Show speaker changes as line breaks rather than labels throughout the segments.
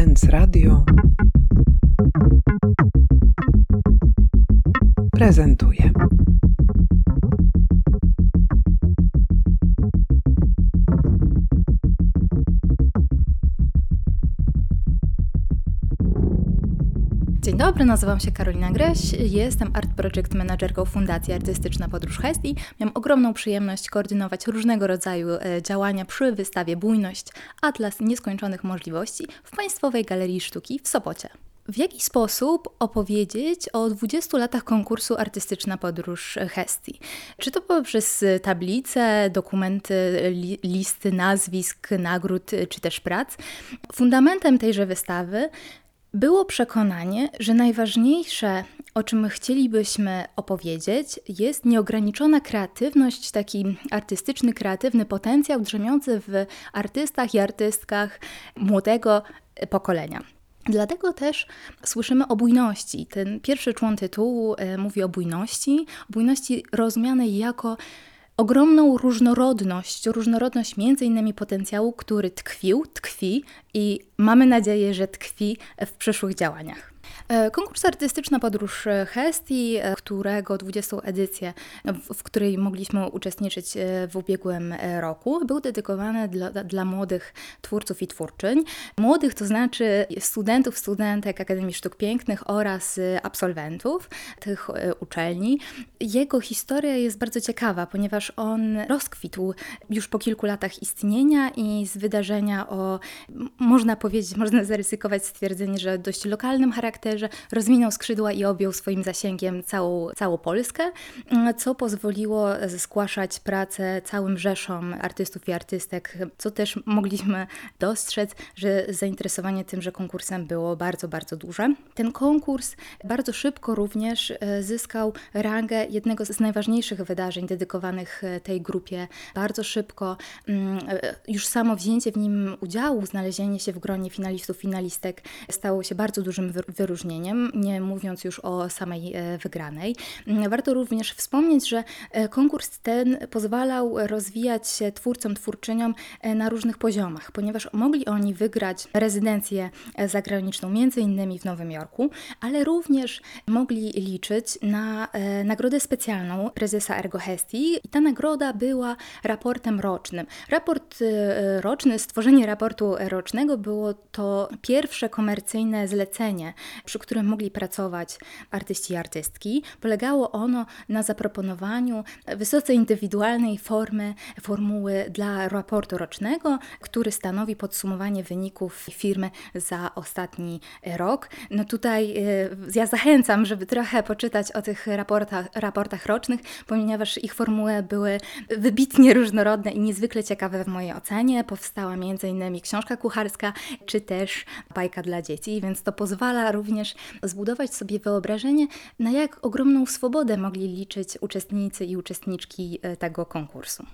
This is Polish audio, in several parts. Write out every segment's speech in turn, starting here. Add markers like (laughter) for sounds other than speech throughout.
Sens Radio prezentuje.
Dobry, nazywam się Karolina Greś, jestem Art Project Managerką Fundacji Artystyczna Podróż Hesti. Miałam ogromną przyjemność koordynować różnego rodzaju e, działania przy wystawie Bujność Atlas Nieskończonych Możliwości w Państwowej Galerii Sztuki w Sopocie. W jaki sposób opowiedzieć o 20 latach konkursu Artystyczna Podróż Hesti? Czy to poprzez tablice, dokumenty, li, listy nazwisk, nagród czy też prac? Fundamentem tejże wystawy było przekonanie, że najważniejsze, o czym chcielibyśmy opowiedzieć, jest nieograniczona kreatywność, taki artystyczny, kreatywny potencjał drzemiący w artystach i artystkach młodego pokolenia. Dlatego też słyszymy o bujności. Ten pierwszy człon tytułu e, mówi o bujności, bujności rozumianej jako ogromną różnorodność, różnorodność między innymi potencjału, który tkwił, tkwi i mamy nadzieję, że tkwi w przyszłych działaniach. E, konkurs artystyczny Podróż Hesti, e, którego 20. edycję, w której mogliśmy uczestniczyć e, w ubiegłym roku, był dedykowany dla, dla młodych twórców i twórczyń. Młodych to znaczy studentów, studentek Akademii Sztuk Pięknych oraz absolwentów tych uczelni. Jego historia jest bardzo ciekawa, ponieważ on rozkwitł już po kilku latach istnienia i z wydarzenia o, można powiedzieć, można zaryzykować stwierdzenie, że dość lokalnym charakterze, że rozwinął skrzydła i objął swoim zasięgiem całą, całą Polskę, co pozwoliło zgłaszać pracę całym rzeszom artystów i artystek, co też mogliśmy dostrzec, że zainteresowanie tymże konkursem było bardzo, bardzo duże. Ten konkurs bardzo szybko również e, zyskał rangę jednego z najważniejszych wydarzeń dedykowanych e, tej grupie. Bardzo szybko mm, e, już samo wzięcie w nim udziału, znalezienie się w gronie finalistów, finalistek stało się bardzo dużym wyróżnieniem wyróżnieniem, nie mówiąc już o samej e, wygranej. Mm, warto również wspomnieć, że e, konkurs ten pozwalał rozwijać się twórcom, twórczyniom e, na różnych poziomach, ponieważ mogli oni wygrać rezydencję zagraniczną, między innymi w Nowym Jorku, ale również mogli liczyć na nagrodę specjalną prezesa Ergo Hesti i ta nagroda była raportem rocznym. Raport roczny, stworzenie raportu rocznego było to pierwsze komercyjne zlecenie, przy którym mogli pracować artyści i artystki. Polegało ono na zaproponowaniu wysoce indywidualnej formy, formuły dla raportu rocznego, który stanowi podsumowanie wyników firmy za ostatni rok. No tutaj y, ja zachęcam, żeby trochę poczytać o tych raportach, raportach rocznych, ponieważ ich formuły były wybitnie różnorodne i niezwykle ciekawe w mojej ocenie. Powstała m.in. książka kucharska, czy też bajka dla dzieci, więc to pozwala również zbudować sobie wyobrażenie, na jak ogromną swobodę mogli liczyć uczestnicy i uczestniczki e, tego konkursu.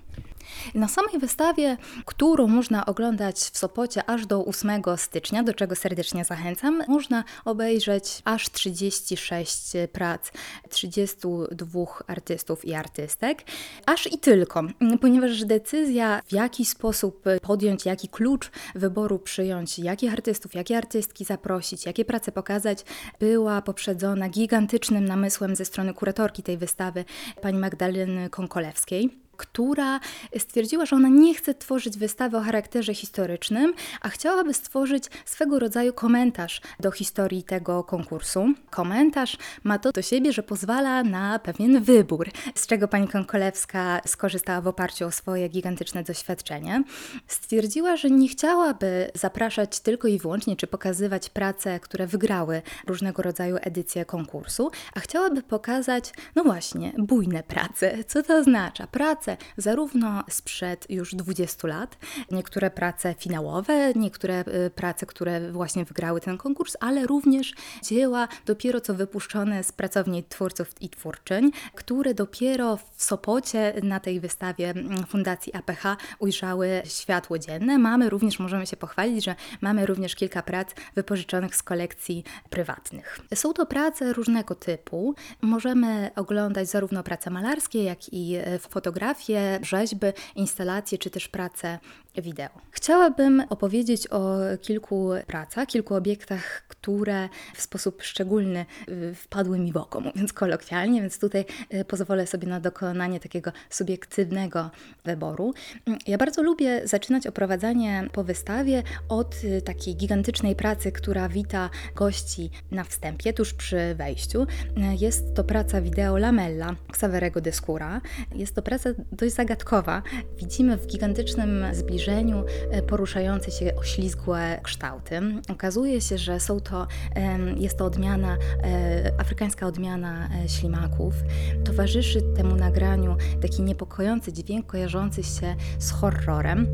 Na samej wystawie, którą można oglądać w Sopocie aż do 8 stycznia, do czego serdecznie zachęcam, można obejrzeć aż 36 prac 32 artystów i artystek. Aż i tylko, ponieważ decyzja, w jaki sposób podjąć, jaki klucz wyboru przyjąć, jakich artystów, jakie artystki zaprosić, jakie prace pokazać, była poprzedzona gigantycznym namysłem ze strony kuratorki tej wystawy, pani Magdaleny Konkolewskiej która stwierdziła, że ona nie chce tworzyć wystawy o charakterze historycznym, a chciałaby stworzyć swego rodzaju komentarz do historii tego konkursu. Komentarz ma to do siebie, że pozwala na pewien wybór, z czego pani Konkolewska skorzystała w oparciu o swoje gigantyczne doświadczenie. Stwierdziła, że nie chciałaby zapraszać tylko i wyłącznie, czy pokazywać prace, które wygrały różnego rodzaju edycje konkursu, a chciałaby pokazać, no właśnie, bujne prace. Co to oznacza? Prace, prace, zarówno sprzed już 20 lat, niektóre prace finałowe, niektóre y, prace, które właśnie wygrały ten konkurs, ale również dzieła dopiero co wypuszczone z pracowni twórców i twórczyń, które dopiero w Sopocie na tej wystawie mm, Fundacji APH ujrzały światło dzienne. Mamy również, możemy się pochwalić, że mamy również kilka prac wypożyczonych z kolekcji prywatnych. Są to prace różnego typu. Możemy oglądać zarówno prace malarskie, jak i e, fotografie, fotografie, rzeźby, instalacje czy też prace wideo. Chciałabym opowiedzieć o kilku pracach, kilku obiektach, które w sposób szczególny y, wpadły mi w oko, mówiąc kolokwialnie, więc tutaj y, pozwolę sobie na dokonanie takiego subiektywnego wyboru. Ja bardzo lubię zaczynać oprowadzanie po wystawie od y, takiej gigantycznej pracy, która wita gości na wstępie, tuż przy wejściu. Jest to praca wideo Lamella Xaverego de Skura. Jest to praca dość zagadkowa. Widzimy w gigantycznym zbliżeniu poruszające się oślizgłe kształty. Okazuje się, że są to, jest to odmiana, e, afrykańska odmiana e, ślimaków. Towarzyszy temu nagraniu taki niepokojący dźwięk kojarzący się z horrorem.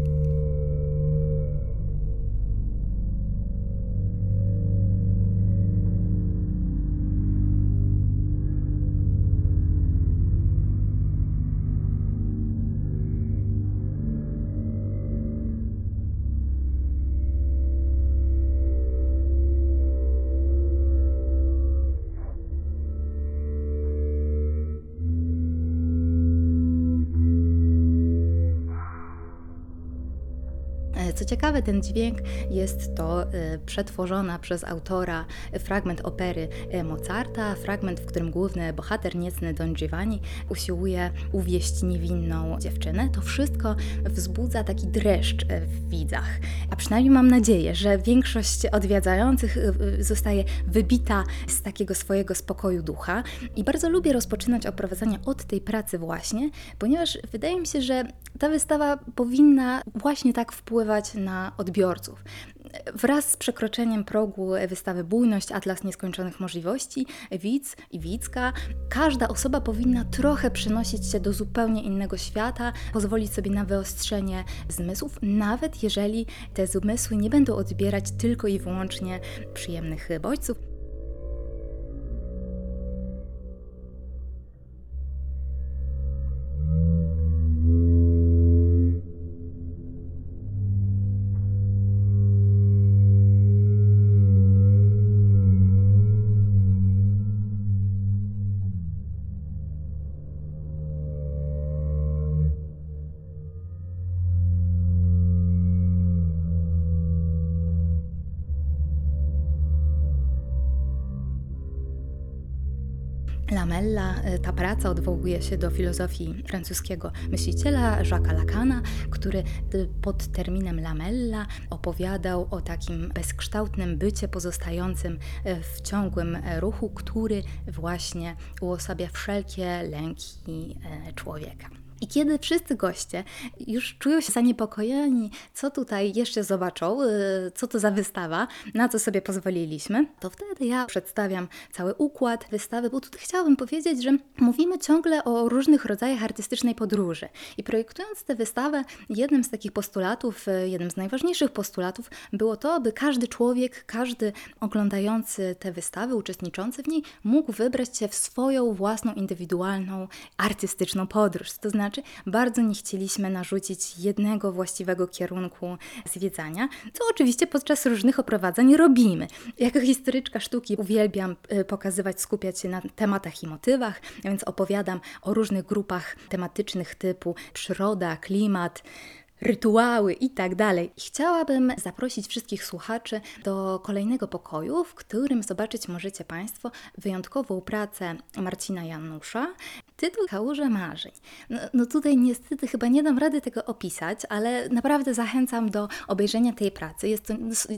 Co ciekawe, ten dźwięk jest to e, przetworzona przez autora fragment opery e, Mozarta, fragment, w którym główny bohater niecny Don Giovanni usiłuje uwieść niewinną dziewczynę. To wszystko wzbudza taki dreszcz e, w widzach. A przynajmniej mam nadzieję, że większość odwiedzających zostaje wybita z takiego swojego spokoju ducha. I bardzo lubię rozpoczynać oprowadzanie od tej pracy właśnie, ponieważ wydaje mi się, że ta wystawa powinna właśnie tak wpływać na odbiorców. Wraz z przekroczeniem progu wystawy Bujność, Atlas Nieskończonych Możliwości, widz i widzka, każda osoba powinna trochę przenosić się do zupełnie innego świata, pozwolić sobie na wyostrzenie zmysłów, nawet jeżeli te zmysły nie będą odbierać tylko i wyłącznie przyjemnych bodźców. Lamella, e, ta praca odwołuje się do filozofii francuskiego myśliciela Jacques'a Lacana, który e, pod terminem lamella opowiadał o takim bezkształtnym bycie pozostającym e, w ciągłym ruchu, który właśnie uosabia wszelkie lęki człowieka. I kiedy wszyscy goście już czują się zaniepokojeni, co tutaj jeszcze zobaczą, y, co to za wystawa, na co sobie pozwoliliśmy, to wtedy ja przedstawiam cały układ wystawy, bo tutaj chciałabym powiedzieć, że mówimy ciągle o różnych rodzajach artystycznej podróży. I projektując tę wystawę, jednym z takich postulatów, y, jednym z najważniejszych postulatów było to, aby każdy człowiek, każdy oglądający tę wystawę, uczestniczący w niej, mógł wybrać się w swoją własną, indywidualną, artystyczną podróż. To znaczy, znaczy bardzo nie chcieliśmy narzucić jednego właściwego kierunku zwiedzania, co oczywiście podczas różnych oprowadzeń robimy. Jako historyczka sztuki uwielbiam y, pokazywać, skupiać się na tematach i motywach, więc opowiadam o różnych grupach tematycznych typu przyroda, klimat, rytuały i tak dalej. Chciałabym zaprosić wszystkich słuchaczy do kolejnego pokoju, w którym zobaczyć możecie Państwo wyjątkową pracę Marcina Janusza, tytuł Kałuże Marzeń. No, no, tutaj niestety chyba nie dam rady tego opisać, ale naprawdę zachęcam do obejrzenia tej pracy. Jest to,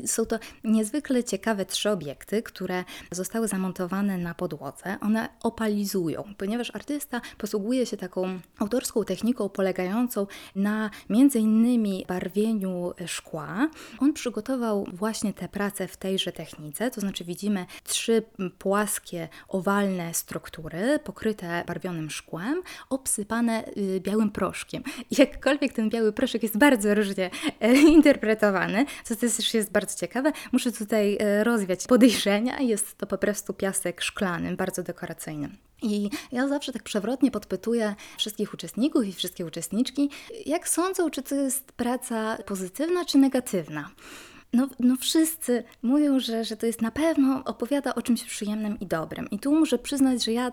są to niezwykle ciekawe trzy obiekty, które zostały zamontowane na podłodze. One opalizują, ponieważ artysta posługuje się taką autorską techniką polegającą na między innymi barwieniu szkła. On przygotował właśnie tę pracę w tejże technice, to znaczy widzimy trzy płaskie, owalne struktury pokryte barwionym szkłem, obsypane y, białym proszkiem. Jakkolwiek ten biały proszek jest bardzo różnie e, (laughs) interpretowany, co też jest bardzo ciekawe, muszę tutaj e, rozwiać podejrzenia. Jest to po prostu piasek szklany, bardzo dekoracyjny. I ja zawsze tak przewrotnie podpytuję wszystkich uczestników i wszystkie uczestniczki, jak sądzą, czy to jest praca pozytywna czy negatywna. No, no wszyscy mówią, że, że to jest na pewno opowiada o czymś przyjemnym i dobrym. I tu muszę przyznać, że ja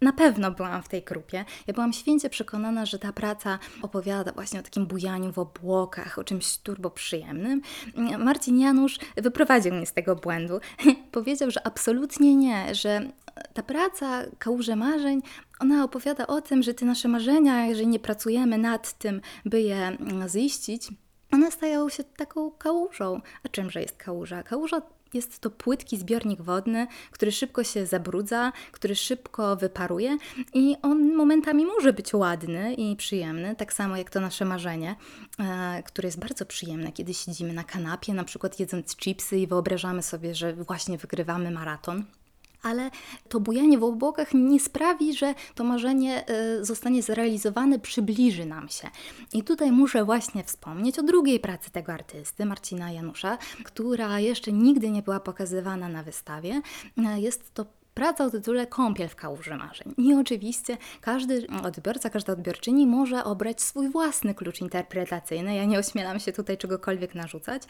na pewno byłam w tej grupie. Ja byłam święcie przekonana, że ta praca opowiada właśnie o takim bujaniu w obłokach, o czymś turbo przyjemnym. Marcin Janusz wyprowadził mnie z tego błędu. (laughs) Powiedział, że absolutnie nie, że ta praca Kałuże Marzeń, ona opowiada o tym, że te nasze marzenia, jeżeli nie pracujemy nad tym, by je ziścić, one stają się taką kałużą. A czymże jest kałuża? Kałuża jest to płytki zbiornik wodny, który szybko się zabrudza, który szybko wyparuje i on momentami może być ładny i przyjemny, tak samo jak to nasze marzenie, e, które jest bardzo przyjemne, kiedy siedzimy na kanapie, na przykład jedząc chipsy i wyobrażamy sobie, że właśnie wygrywamy maraton ale to bujanie w obłokach nie sprawi, że to marzenie e, zostanie zrealizowane, przybliży nam się. I tutaj muszę właśnie wspomnieć o drugiej pracy tego artysty, Marcina Janusza, która jeszcze nigdy nie była pokazywana na wystawie. E, jest to praca o tytule Kąpiel w kałuży marzeń. I oczywiście każdy odbiorca, każda odbiorczyni może obrać swój własny klucz interpretacyjny. Ja nie ośmielam się tutaj czegokolwiek narzucać,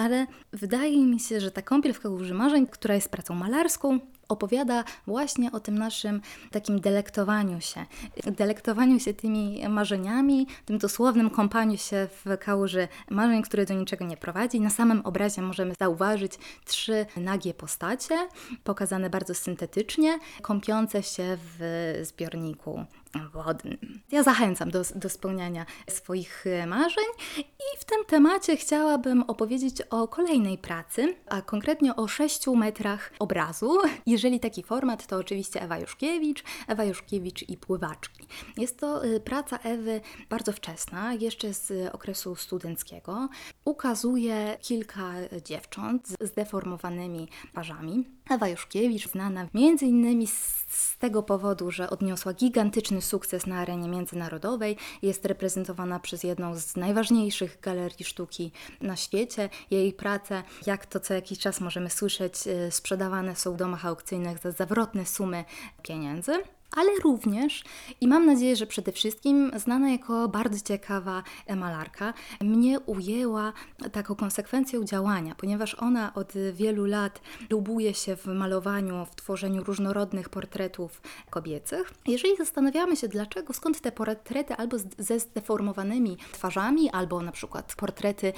ale wydaje mi się, że ta Kąpiel w kałuży marzeń, która jest pracą malarską, opowiada właśnie o tym naszym takim delektowaniu się, delektowaniu się tymi marzeniami, tym dosłownym kąpaniu się w kałuży marzeń, które do niczego nie prowadzi. Na samym obrazie możemy zauważyć trzy nagie postacie, pokazane bardzo syntetycznie, kąpiące się w zbiorniku wodnym. Ja zachęcam do, do spełniania swoich e, marzeń i w tym temacie chciałabym opowiedzieć o kolejnej pracy, a konkretnie o 6 metrach obrazu. Jeżeli taki format, to oczywiście Ewa Juszkiewicz, Ewa Juszkiewicz i pływaczki. Jest to e, praca Ewy bardzo wczesna, jeszcze z okresu studenckiego. Ukazuje kilka dziewcząt z zdeformowanymi twarzami. Ewa Juszkiewicz, znana między innymi z z tego powodu, że odniosła gigantyczny sukces na arenie międzynarodowej, jest reprezentowana przez jedną z najważniejszych galerii sztuki na świecie. Jej prace, jak to co jakiś czas możemy słyszeć, y, sprzedawane są w domach aukcyjnych za zawrotne sumy pieniędzy ale również i mam nadzieję, że przede wszystkim znana jako bardzo ciekawa malarka, mnie ujęła taką konsekwencją działania, ponieważ ona od wielu lat lubuje się w malowaniu, w tworzeniu różnorodnych portretów kobiecych. Jeżeli zastanawiamy się, dlaczego, skąd te portrety albo ze zdeformowanymi twarzami, albo na przykład portrety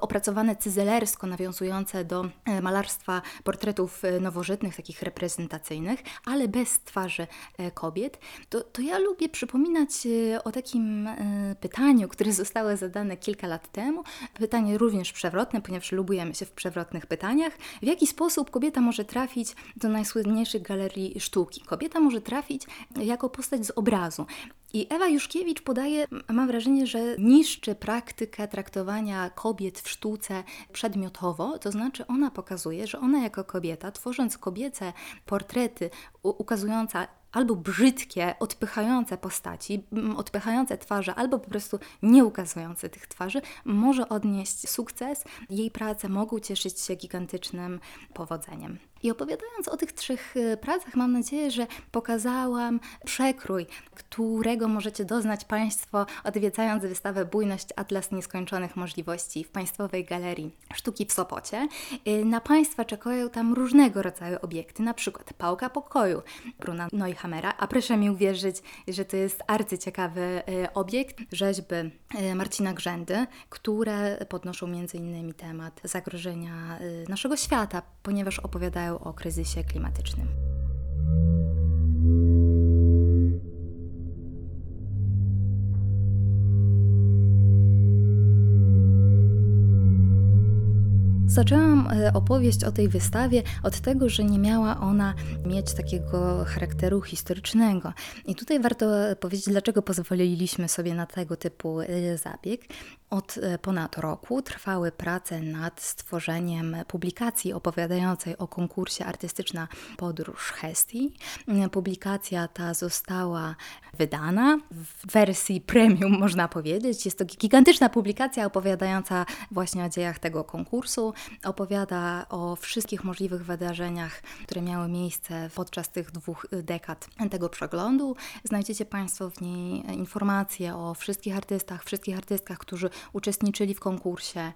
opracowane cyzelersko, nawiązujące do e, malarstwa portretów e, nowożytnych, takich reprezentacyjnych, ale bez twarzy e, kobiet, to, to ja lubię przypominać e, o takim e, pytaniu, które zostało zadane kilka lat temu. Pytanie również przewrotne, ponieważ lubujemy się w przewrotnych pytaniach. W jaki sposób kobieta może trafić do najsłynniejszych galerii sztuki? Kobieta może trafić jako postać z obrazu. I Ewa Juszkiewicz podaje, mam wrażenie, że niszczy praktykę traktowania kobiet w sztuce przedmiotowo, to znaczy ona pokazuje, że ona jako kobieta, tworząc kobiece portrety ukazujące albo brzydkie, odpychające postaci, odpychające twarze, albo po prostu nie ukazujące tych twarzy, może odnieść sukces. Jej prace mogą cieszyć się gigantycznym powodzeniem. I opowiadając o tych trzech y, pracach, mam nadzieję, że pokazałam przekrój, którego możecie doznać Państwo odwiedzając wystawę Bujność Atlas Nieskończonych Możliwości w Państwowej Galerii Sztuki w Sopocie. Y, na Państwa czekają tam różnego rodzaju obiekty, na przykład pałka pokoju Bruna Neuhammera, a proszę mi uwierzyć, że to jest arcyciekawy y, obiekt, rzeźby Marcina Grzędy, które podnoszą m.in. temat zagrożenia naszego świata, ponieważ opowiadają o kryzysie klimatycznym. Zaczęłam e, opowieść o tej wystawie od tego, że nie miała ona mieć takiego charakteru historycznego. I tutaj warto powiedzieć, dlaczego pozwoliliśmy sobie na tego typu e, zabieg. Od e, ponad roku trwały prace nad stworzeniem publikacji opowiadającej o konkursie Artystyczna Podróż Hestii. Publikacja ta została wydana w wersji premium, (laughs) można powiedzieć. Jest to gigantyczna publikacja opowiadająca właśnie o dziejach tego konkursu. Opowiada o wszystkich możliwych wydarzeniach, które miały miejsce podczas tych dwóch dekad tego przeglądu. Znajdziecie Państwo w niej informacje o wszystkich artystach, wszystkich artystkach, którzy uczestniczyli w konkursie.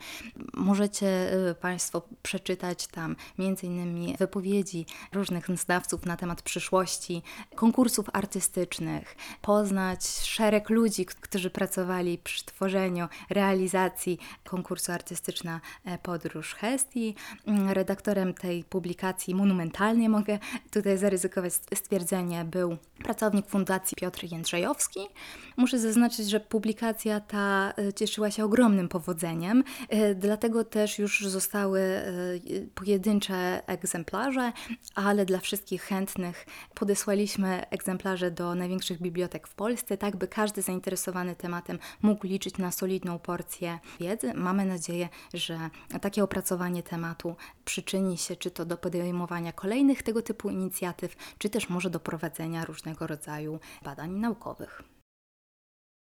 Możecie y, Państwo przeczytać tam m.in. wypowiedzi różnych znawców na temat przyszłości konkursów artystycznych, poznać szereg ludzi, którzy pracowali przy tworzeniu, realizacji konkursu Artystyczna e, Podróż Hestii. Mm, Redaktorem tej publikacji monumentalnie mogę tutaj zaryzykować stwierdzenie był pracownik Fundacji Piotr Jędrzejowski. Muszę zaznaczyć, że publikacja ta e, cieszyła się ogromnym powodzeniem, e, dlatego też już zostały e, pojedyncze egzemplarze, ale dla wszystkich chętnych podesłaliśmy egzemplarze do największych bibliotek w Polsce, tak by każdy zainteresowany tematem mógł liczyć na solidną porcję wiedzy. Mamy nadzieję, że takie opracowanie tematu przyczyni się czy to do podejmowania kolejnych tego typu inicjatyw, czy też może do prowadzenia różnego rodzaju badań naukowych.